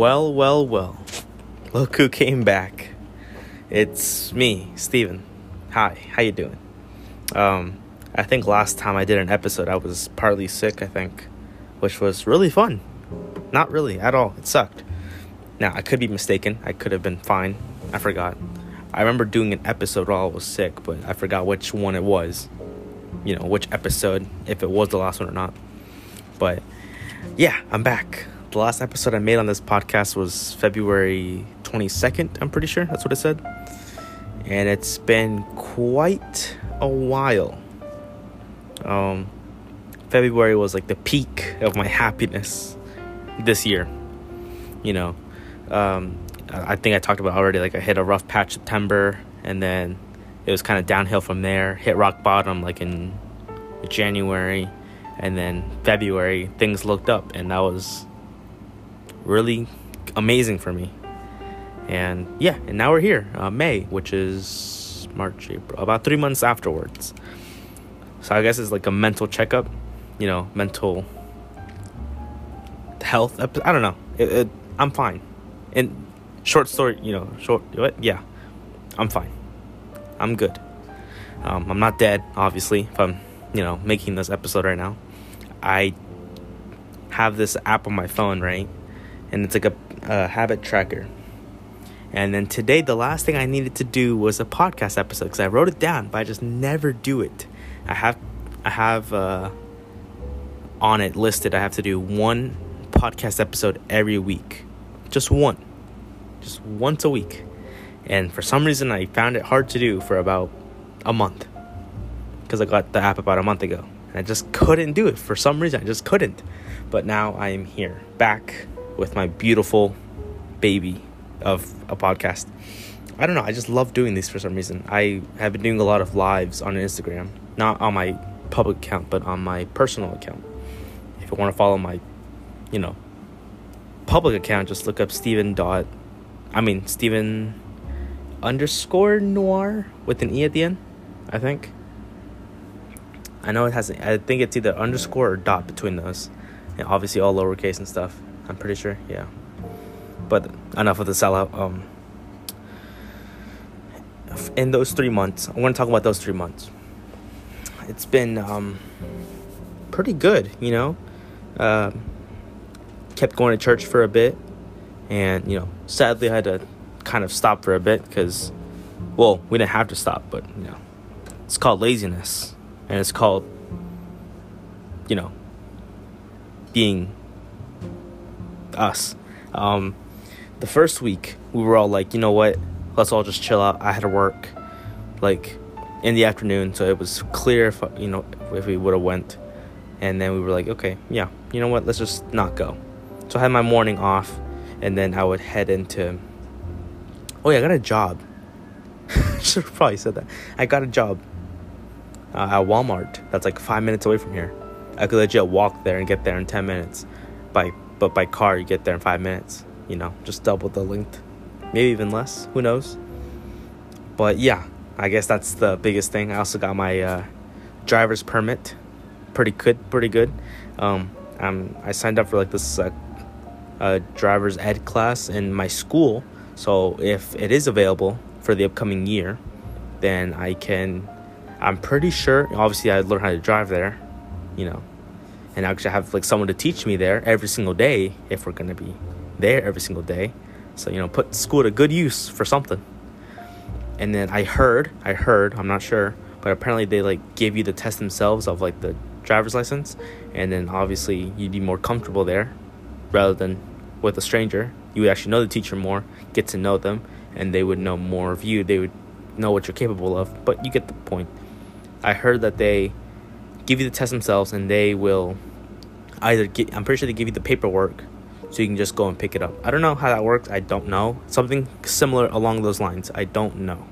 Well, well, well. Look who came back. It's me, Steven. Hi, how you doing? Um, I think last time I did an episode I was partly sick, I think, which was really fun. Not really at all. It sucked. Now, I could be mistaken. I could have been fine. I forgot. I remember doing an episode while I was sick, but I forgot which one it was. You know, which episode, if it was the last one or not. But yeah, I'm back. The last episode I made on this podcast was February 22nd, I'm pretty sure. That's what it said. And it's been quite a while. Um, February was like the peak of my happiness this year. You know, um, I think I talked about already. Like I hit a rough patch September, and then it was kind of downhill from there. Hit rock bottom like in January, and then February things looked up, and that was really amazing for me. And yeah, and now we're here, uh, May, which is March, April, about three months afterwards. So I guess it's like a mental checkup, you know, mental health. I don't know. It, it, I'm fine. And short story, you know, short. What? Yeah, I'm fine. I'm good. Um, I'm not dead, obviously. If I'm, you know, making this episode right now, I have this app on my phone, right? And it's like a, a habit tracker. And then today, the last thing I needed to do was a podcast episode because I wrote it down, but I just never do it. I have, I have uh, on it listed. I have to do one podcast episode every week, just one, just once a week. And for some reason, I found it hard to do for about a month because I got the app about a month ago, and I just couldn't do it for some reason. I just couldn't. But now I am here, back with my beautiful baby of a podcast. I don't know. I just love doing these for some reason. I have been doing a lot of lives on Instagram, not on my public account, but on my personal account. If you want to follow my, you know, public account, just look up Steven dot, I mean Steven underscore noir with an e at the end. I think. I know it has. I think it's either underscore or dot between those, and obviously all lowercase and stuff. I'm pretty sure. Yeah. But enough of the sellout. Um, in those three months, I want to talk about those three months. It's been um, pretty good, you know. Uh, kept going to church for a bit, and you know, sadly, I had to kind of stop for a bit because, well, we didn't have to stop, but you know, it's called laziness, and it's called, you know, being us. Um, the first week, we were all like, you know what? Let's all just chill out. I had to work, like, in the afternoon, so it was clear if you know if we would have went. And then we were like, okay, yeah, you know what? Let's just not go. So I had my morning off, and then I would head into. Oh yeah, I got a job. Should have probably said that. I got a job uh, at Walmart. That's like five minutes away from here. I could legit walk there and get there in ten minutes. By but by car, you get there in five minutes. You know, just double the length, maybe even less. Who knows? But yeah, I guess that's the biggest thing. I also got my uh, driver's permit. Pretty good, pretty good. Um, I'm, I signed up for like this uh, driver's ed class in my school. So if it is available for the upcoming year, then I can. I'm pretty sure. Obviously, I learn how to drive there, you know, and actually have like someone to teach me there every single day if we're gonna be there every single day. So you know, put school to good use for something. And then I heard, I heard, I'm not sure, but apparently they like give you the test themselves of like the driver's license, and then obviously you'd be more comfortable there rather than with a stranger. You would actually know the teacher more, get to know them, and they would know more of you. They would know what you're capable of, but you get the point. I heard that they give you the test themselves and they will either get, I'm pretty sure they give you the paperwork so you can just go and pick it up. I don't know how that works. I don't know. Something similar along those lines. I don't know.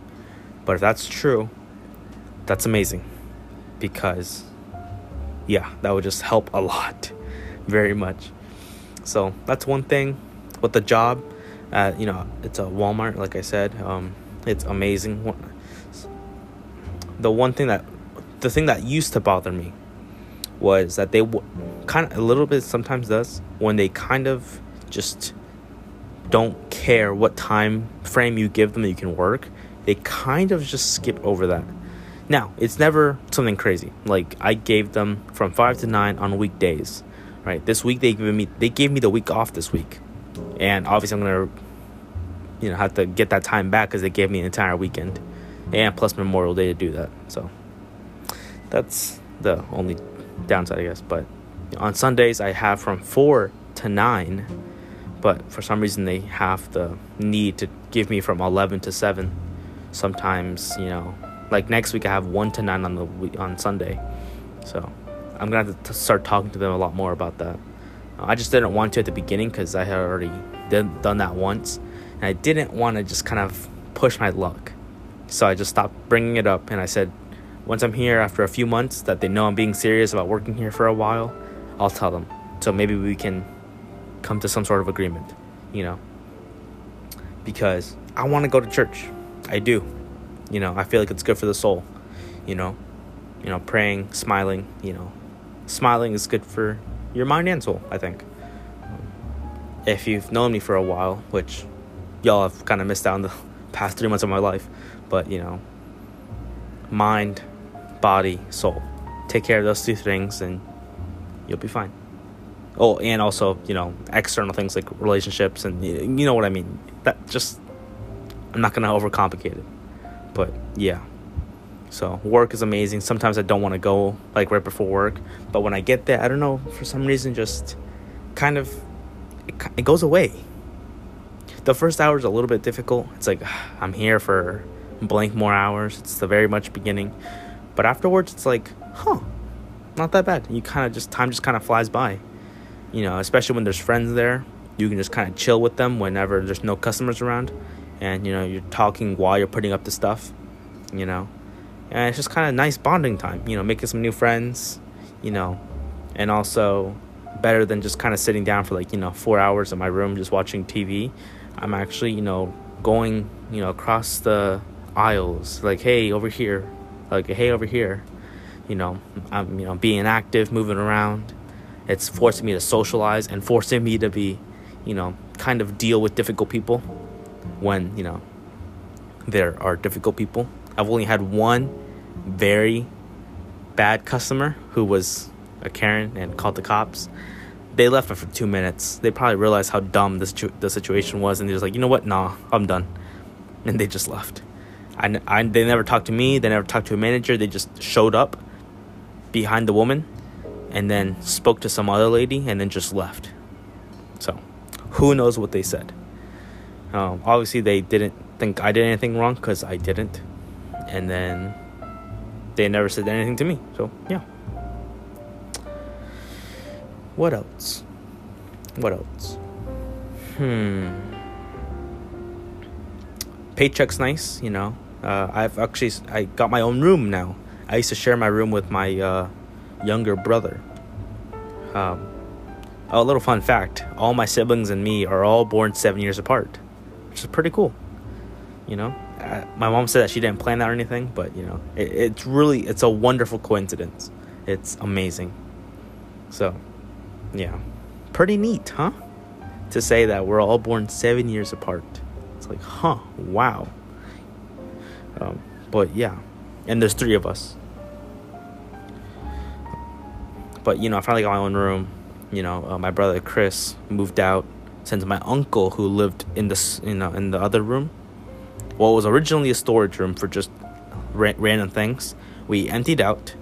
But if that's true, that's amazing because yeah, that would just help a lot, very much. So that's one thing. With the job, uh, you know, it's a Walmart, like I said. Um, it's amazing. The one thing that, the thing that used to bother me, was that they w- kind of a little bit sometimes does when they kind of just don't care what time frame you give them that you can work. They kind of just skip over that. Now, it's never something crazy. Like I gave them from 5 to 9 on weekdays. Right? This week they gave me they gave me the week off this week. And obviously I'm to you know, have to get that time back cuz they gave me an entire weekend and plus Memorial Day to do that. So that's the only downside, I guess. But on Sundays, I have from 4 to 9, but for some reason, they have the need to give me from 11 to 7. Sometimes, you know, like next week, I have 1 to 9 on the on Sunday. So I'm gonna have to start talking to them a lot more about that. I just didn't want to at the beginning because I had already done that once, and I didn't want to just kind of push my luck. So I just stopped bringing it up, and I said, once I'm here after a few months that they know I'm being serious about working here for a while, I'll tell them. So maybe we can come to some sort of agreement, you know. Because I want to go to church. I do. You know, I feel like it's good for the soul, you know. You know, praying, smiling, you know. Smiling is good for your mind and soul, I think. If you've known me for a while, which y'all have kind of missed out on the past three months of my life, but you know, mind, body, soul. Take care of those two things and you'll be fine. Oh, and also, you know, external things like relationships and you know what I mean. That just I'm not going to overcomplicate it. But yeah. So, work is amazing. Sometimes I don't want to go like right before work, but when I get there, I don't know, for some reason just kind of it, it goes away. The first hour is a little bit difficult. It's like I'm here for blank more hours. It's the very much beginning. But afterwards, it's like, huh, not that bad. You kind of just, time just kind of flies by. You know, especially when there's friends there. You can just kind of chill with them whenever there's no customers around. And, you know, you're talking while you're putting up the stuff, you know. And it's just kind of nice bonding time, you know, making some new friends, you know. And also, better than just kind of sitting down for like, you know, four hours in my room just watching TV. I'm actually, you know, going, you know, across the aisles, like, hey, over here, like hey over here you know i'm you know being active moving around. It's forcing me to socialize and forcing me to be you know kind of deal with difficult people when you know there are difficult people. I've only had one very bad customer who was a karen and called the cops. They left for two minutes. They probably realized how dumb this the situation was and they're just like you know what? Nah i'm done. And they just left I, I, they never talked to me. They never talked to a manager. They just showed up behind the woman and then spoke to some other lady and then just left. So, who knows what they said? Um, obviously, they didn't think I did anything wrong because I didn't. And then they never said anything to me. So, yeah. What else? What else? Hmm. Paycheck's nice, you know. Uh, I've actually I got my own room now. I used to share my room with my uh, younger brother. Um, a little fun fact: all my siblings and me are all born seven years apart, which is pretty cool. You know, uh, my mom said that she didn't plan that or anything, but you know, it, it's really it's a wonderful coincidence. It's amazing. So, yeah, pretty neat, huh? To say that we're all born seven years apart. It's like, huh, wow. Um, but yeah, and there's three of us. But you know, I finally got my own room. You know, uh, my brother Chris moved out since my uncle, who lived in this, you know, in the other room, well, was originally a storage room for just ra- random things. We emptied out.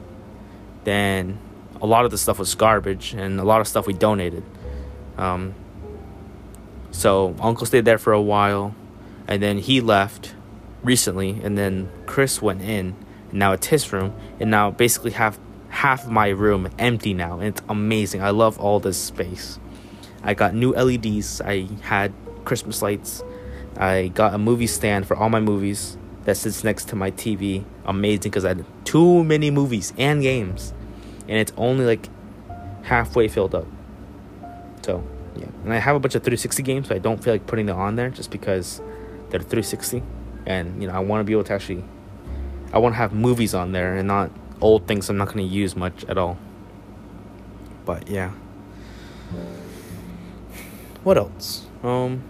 Then a lot of the stuff was garbage, and a lot of stuff we donated. Um, so uncle stayed there for a while, and then he left recently, and then Chris went in. And now it's his room, and now basically half half my room empty now, and it's amazing. I love all this space. I got new LEDs. I had Christmas lights. I got a movie stand for all my movies that sits next to my TV. Amazing because I had too many movies and games, and it's only like halfway filled up. So yeah, and I have a bunch of 360 games, so I don't feel like putting them on there just because they're 360 and you know I want to be able to actually I want to have movies on there and not old things I'm not going to use much at all. But yeah. What else? Um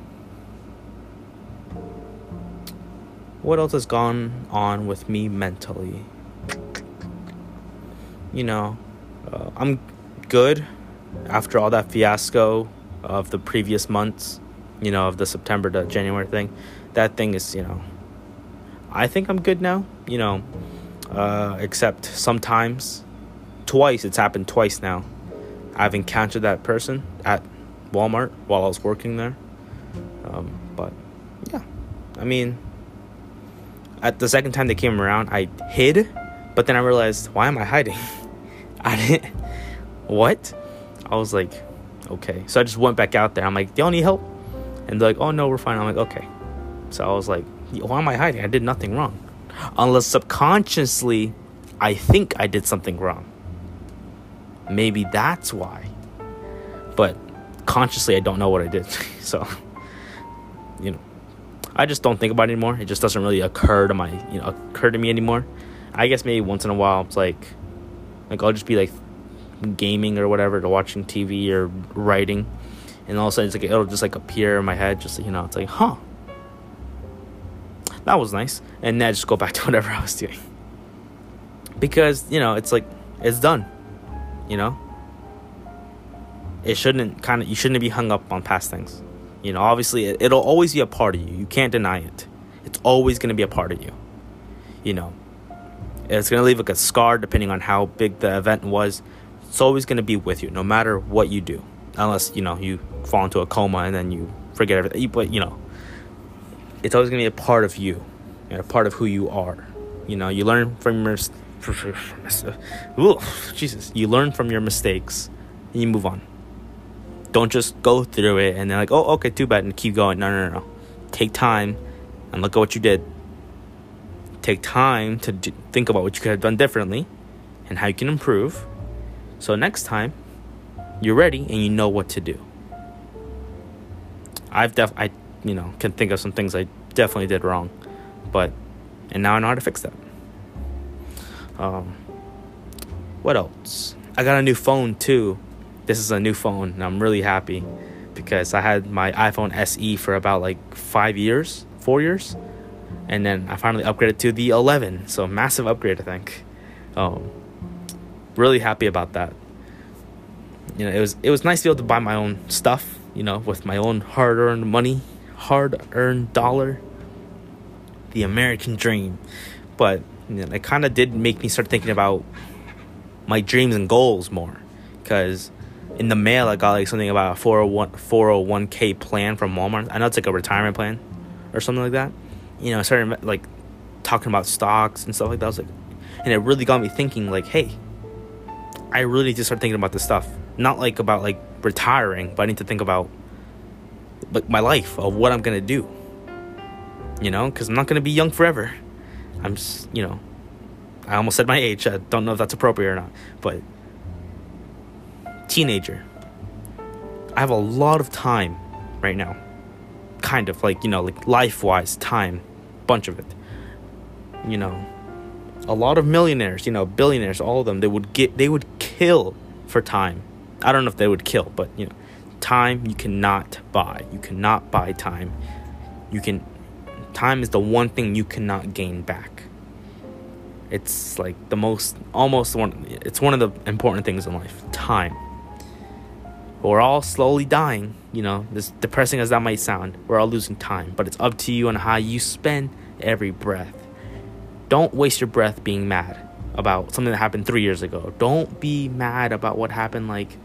what else has gone on with me mentally? You know, uh, I'm good after all that fiasco of the previous months, you know, of the September to January thing. That thing is, you know, I think I'm good now, you know, uh, except sometimes, twice, it's happened twice now. I've encountered that person at Walmart while I was working there. Um, but yeah, I mean, at the second time they came around, I hid, but then I realized, why am I hiding? I didn't. What? I was like, okay. So I just went back out there. I'm like, do y'all need help? And they're like, oh no, we're fine. I'm like, okay. So I was like, why am I hiding? I did nothing wrong. Unless subconsciously, I think I did something wrong. Maybe that's why. But consciously, I don't know what I did. so, you know, I just don't think about it anymore. It just doesn't really occur to my, you know, occur to me anymore. I guess maybe once in a while, it's like, like I'll just be like gaming or whatever, to watching TV or writing, and all of a sudden it's like it'll just like appear in my head, just you know, it's like, huh, that was nice, and then I just go back to whatever I was doing because you know it's like it's done, you know. It shouldn't kind of you shouldn't be hung up on past things, you know. Obviously, it, it'll always be a part of you. You can't deny it. It's always gonna be a part of you, you know. It's gonna leave like a scar depending on how big the event was it's always going to be with you no matter what you do unless you know you fall into a coma and then you forget everything but you know it's always going to be a part of you and a part of who you are. You know you learn from your Ooh, jesus. You learn from your mistakes and you move on. Don't just go through it and then like oh okay too bad and keep going. No no no, no. take time and look at what you did. Take time to think about what you could have done differently and how you can improve. So next time, you're ready and you know what to do. I've def I you know can think of some things I definitely did wrong, but and now I know how to fix that. Um, what else? I got a new phone too. This is a new phone, and I'm really happy because I had my iPhone SE for about like five years, four years, and then I finally upgraded to the 11. So massive upgrade, I think. Um, really happy about that. You know, it was it was nice to be able to buy my own stuff, you know, with my own hard-earned money, hard-earned dollar. The American dream. But you know, it kind of did make me start thinking about my dreams and goals more cuz in the mail I got like something about a 401 401k plan from Walmart. I know it's like a retirement plan or something like that. You know, I started like talking about stocks and stuff like that. I was like, and it really got me thinking like, hey, I really need to start thinking about this stuff. Not like about like retiring, but I need to think about like my life of what I'm gonna do. You know, because I'm not gonna be young forever. I'm just, you know, I almost said my age. I don't know if that's appropriate or not, but teenager. I have a lot of time right now. Kind of like, you know, like life wise time, bunch of it. You know, a lot of millionaires, you know, billionaires, all of them, they would get they would kill for time. I don't know if they would kill, but you know, time you cannot buy. You cannot buy time. You can time is the one thing you cannot gain back. It's like the most almost one it's one of the important things in life. Time. We're all slowly dying, you know, as depressing as that might sound. We're all losing time, but it's up to you on how you spend every breath don't waste your breath being mad about something that happened three years ago. Don't be mad about what happened, like,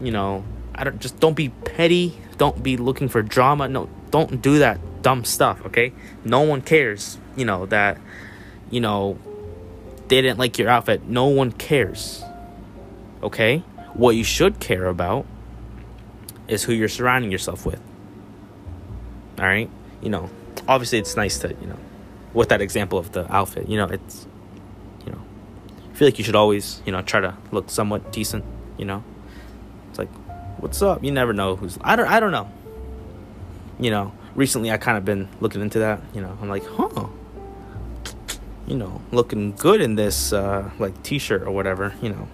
you know, I don't just don't be petty. Don't be looking for drama. No, don't do that dumb stuff, okay? No one cares, you know, that, you know, they didn't like your outfit. No one cares, okay? What you should care about is who you're surrounding yourself with. All right? You know, obviously it's nice to, you know, with that example of the outfit, you know, it's you know, I feel like you should always, you know, try to look somewhat decent, you know. What's up? You never know who's I don't I don't know. You know, recently I kind of been looking into that, you know. I'm like, "Huh. You know, looking good in this uh like t-shirt or whatever, you know.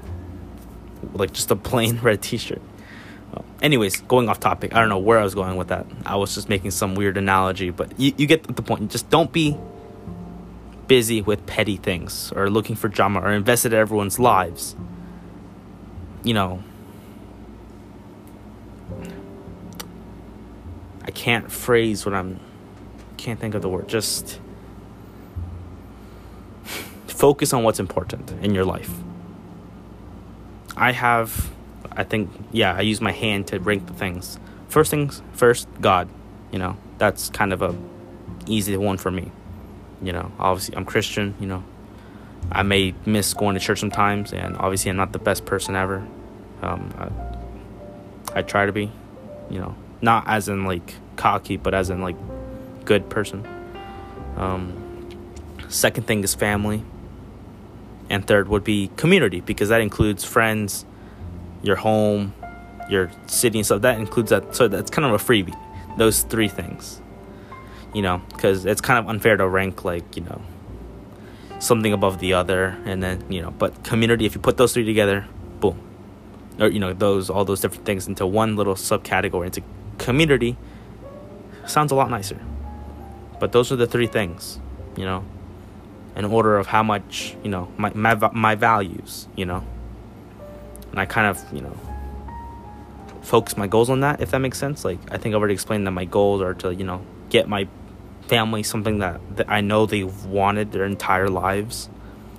Like just a plain red t-shirt. anyways, going off topic. I don't know where I was going with that. I was just making some weird analogy, but you, you get the point. Just don't be busy with petty things or looking for drama or invested in everyone's lives. You know, I can't phrase what I'm can't think of the word. Just focus on what's important in your life. I have I think yeah, I use my hand to rank the things. First things first, God, you know. That's kind of a easy one for me. You know, obviously I'm Christian, you know. I may miss going to church sometimes and obviously I'm not the best person ever. Um, I, I try to be, you know, not as in like cocky, but as in like good person. Um, second thing is family. And third would be community because that includes friends, your home, your city and stuff. That includes that. So that's kind of a freebie. Those three things. You know, because it's kind of unfair to rank like, you know, something above the other. And then, you know, but community, if you put those three together, boom. Or, you know, those, all those different things into one little subcategory, into community, sounds a lot nicer. But those are the three things, you know, in order of how much, you know, my, my, my values, you know. And I kind of, you know, focus my goals on that, if that makes sense. Like, I think I already explained that my goals are to, you know, get my family something that, that I know they've wanted their entire lives.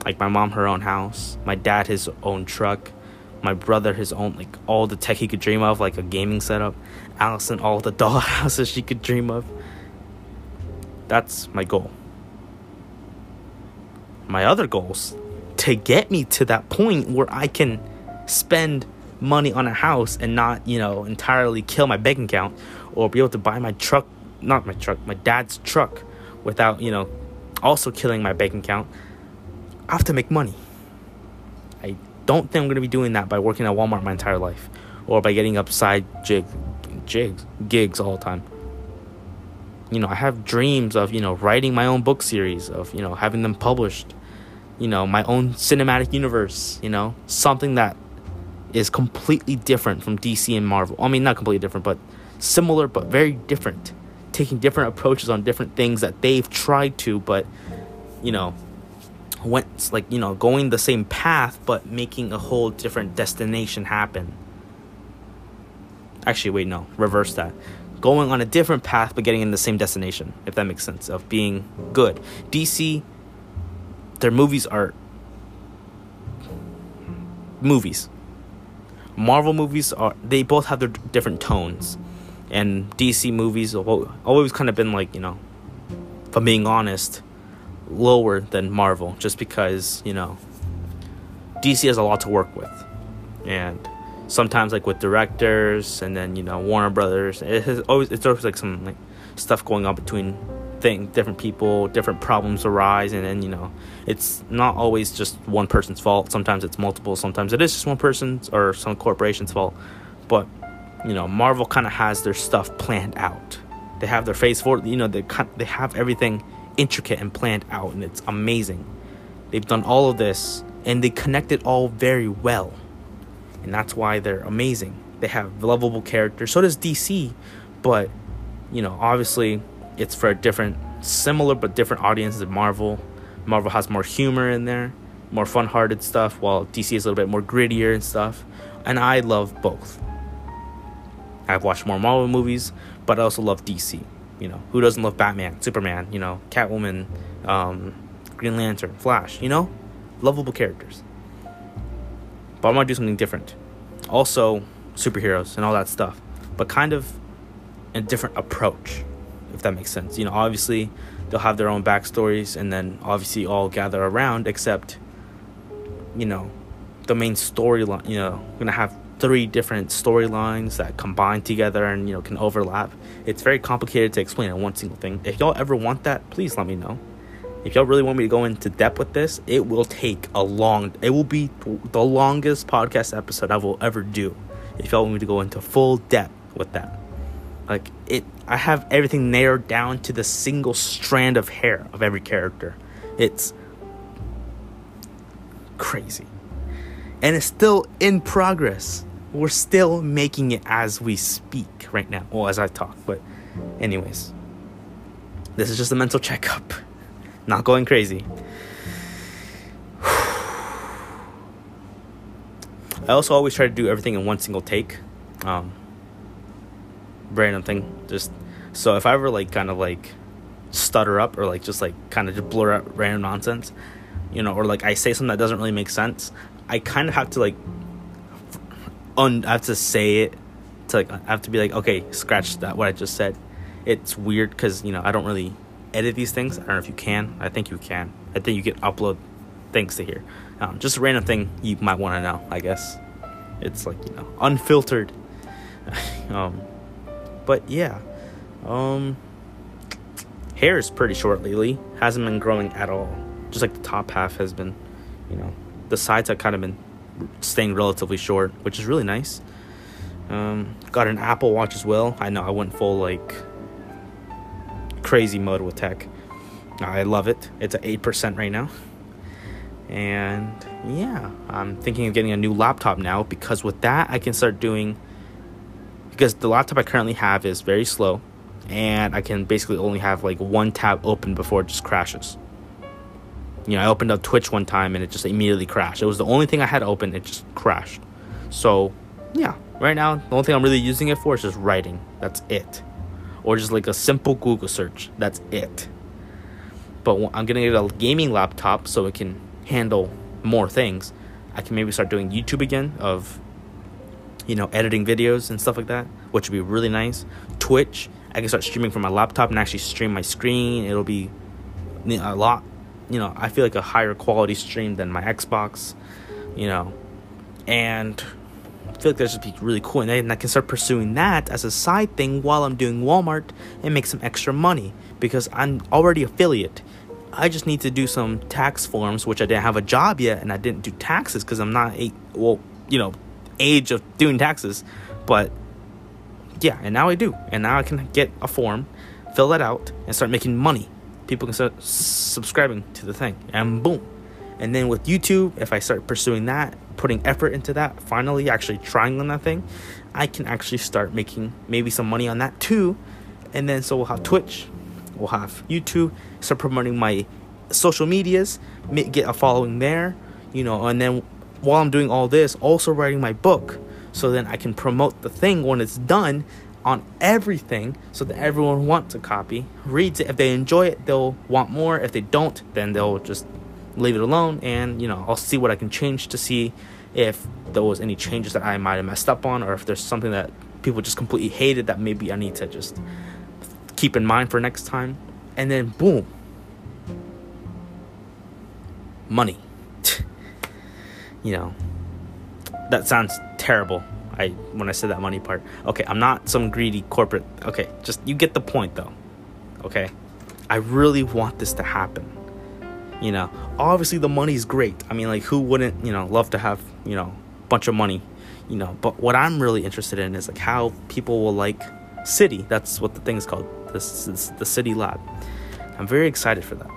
Like, my mom, her own house, my dad, his own truck, my brother his own like all the tech he could dream of like a gaming setup allison all the dollhouses she could dream of. That's my goal. My other goals to get me to that point where i can spend money on a house and not you know entirely kill my bank account or be able to buy my truck not my truck my dad's truck without you know also killing my bank account. I have to make money don't think I'm going to be doing that by working at Walmart my entire life or by getting up side jig, jigs, gigs all the time. You know, I have dreams of, you know, writing my own book series, of, you know, having them published, you know, my own cinematic universe, you know, something that is completely different from DC and Marvel. I mean, not completely different, but similar, but very different. Taking different approaches on different things that they've tried to, but, you know, went like you know going the same path but making a whole different destination happen. Actually wait no reverse that. Going on a different path but getting in the same destination if that makes sense of being good. Dc their movies are movies. Marvel movies are they both have their different tones. And dc movies have always kind of been like you know if i'm being honest lower than Marvel just because, you know, DC has a lot to work with. And sometimes like with directors and then, you know, Warner Brothers, it has always it's always like some like stuff going on between thing different people, different problems arise and then, you know, it's not always just one person's fault. Sometimes it's multiple, sometimes it is just one person's or some corporation's fault. But, you know, Marvel kind of has their stuff planned out. They have their phase four, you know, they they have everything intricate and planned out, and it's amazing. They've done all of this, and they connect it all very well, and that's why they're amazing. They have lovable characters. So does DC, but you know, obviously, it's for a different, similar but different audience than Marvel. Marvel has more humor in there, more fun-hearted stuff, while DC is a little bit more grittier and stuff. And I love both. I've watched more Marvel movies, but I also love DC. You know, who doesn't love Batman, Superman, you know, Catwoman, um, Green Lantern, Flash, you know? Lovable characters. But I want to do something different. Also, superheroes and all that stuff, but kind of a different approach, if that makes sense. You know, obviously, they'll have their own backstories and then obviously all gather around, except, you know, the main storyline, you know, gonna have three different storylines that combine together and you know can overlap. It's very complicated to explain in one single thing. If y'all ever want that, please let me know. If y'all really want me to go into depth with this, it will take a long. It will be the longest podcast episode I will ever do. If y'all want me to go into full depth with that, like it, I have everything narrowed down to the single strand of hair of every character. It's crazy and it's still in progress. We're still making it as we speak right now. Well, as I talk, but, anyways, this is just a mental checkup. Not going crazy. I also always try to do everything in one single take. Um, random thing. Just so if I ever like kind of like stutter up or like just like kind of just blur out random nonsense, you know, or like I say something that doesn't really make sense, I kind of have to like un I have to say it to like I have to be like okay, scratch that what I just said. It's weird because you know I don't really edit these things. I don't know if you can. I think you can. I think you can upload things to here. Um, just a random thing you might want to know. I guess it's like you know unfiltered. um, but yeah, um, hair is pretty short lately. Hasn't been growing at all. Just like the top half has been, you know, the sides have kind of been staying relatively short, which is really nice. Um, got an Apple Watch as well. I know I went full like crazy mode with tech. I love it. It's at eight percent right now, and yeah, I'm thinking of getting a new laptop now because with that I can start doing. Because the laptop I currently have is very slow, and I can basically only have like one tab open before it just crashes. You know, I opened up Twitch one time and it just immediately crashed. It was the only thing I had open, it just crashed. So, yeah, right now, the only thing I'm really using it for is just writing. That's it. Or just like a simple Google search. That's it. But I'm gonna get a gaming laptop so it can handle more things. I can maybe start doing YouTube again of, you know, editing videos and stuff like that, which would be really nice. Twitch, I can start streaming from my laptop and actually stream my screen. It'll be a lot you know, I feel like a higher quality stream than my Xbox, you know, and I feel like that should be really cool. And I can start pursuing that as a side thing while I'm doing Walmart and make some extra money because I'm already affiliate. I just need to do some tax forms, which I didn't have a job yet, and I didn't do taxes because I'm not a well, you know, age of doing taxes. But yeah, and now I do, and now I can get a form, fill that out, and start making money people can start subscribing to the thing and boom. And then with youtube if i start pursuing that putting effort into that finally actually trying on that thing i can actually start making maybe some money on that too. And then so we'll have twitch we'll have youtube start promoting my social medias get a following there you know and then while i'm doing all this also writing my book. So then i can promote the thing when it's done on everything so that everyone wants a copy, reads it. If they enjoy it, they'll want more. If they don't, then they'll just leave it alone. And, you know, I'll see what I can change to see if there was any changes that I might have messed up on or if there's something that people just completely hated that maybe I need to just keep in mind for next time. And then, boom. Money. you know, that sounds terrible I when I said that money part. Okay, I'm not some greedy corporate. Okay, just you get the point though. Okay? I really want this to happen. You know, obviously the money's great. I mean, like who wouldn't, you know, love to have, you know, a bunch of money, you know, but what I'm really interested in is like how people will like City. That's what the thing is called. This is the City Lab. I'm very excited for that.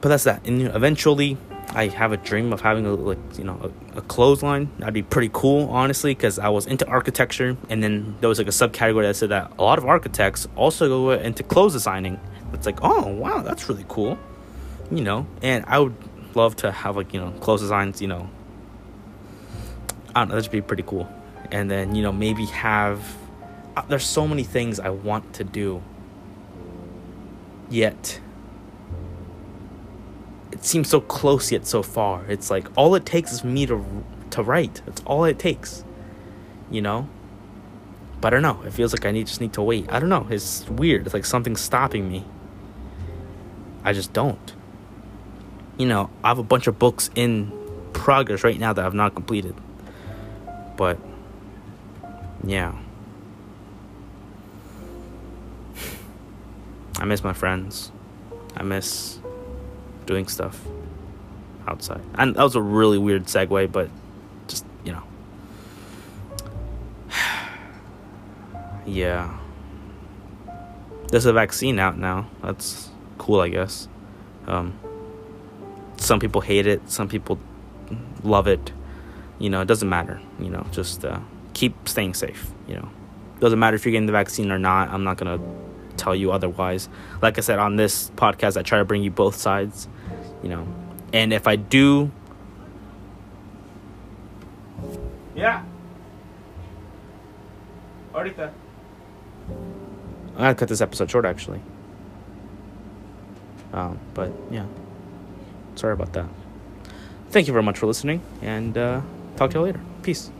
But that's that. And eventually I have a dream of having a like you know a, a clothesline. That'd be pretty cool, honestly, because I was into architecture, and then there was like a subcategory that said that a lot of architects also go into clothes designing. It's like, oh wow, that's really cool, you know. And I would love to have like you know clothes designs, you know. I don't know, that'd be pretty cool. And then you know maybe have. Uh, there's so many things I want to do. Yet it seems so close yet so far. It's like all it takes is me to to write. That's all it takes. You know? But I don't know. It feels like I need just need to wait. I don't know. It's weird. It's like something's stopping me. I just don't. You know, I have a bunch of books in progress right now that I've not completed. But yeah. I miss my friends. I miss doing stuff outside. And that was a really weird segue, but just, you know. yeah. There's a vaccine out now. That's cool, I guess. Um, some people hate it, some people love it. You know, it doesn't matter. You know, just uh, keep staying safe. You know, doesn't matter if you're getting the vaccine or not. I'm not gonna tell you otherwise. Like I said on this podcast, I try to bring you both sides you know. And if I do Yeah. Ahorita. I gotta cut this episode short, actually. Um, but yeah, sorry about that. Thank you very much for listening, and uh, talk to you later. Peace.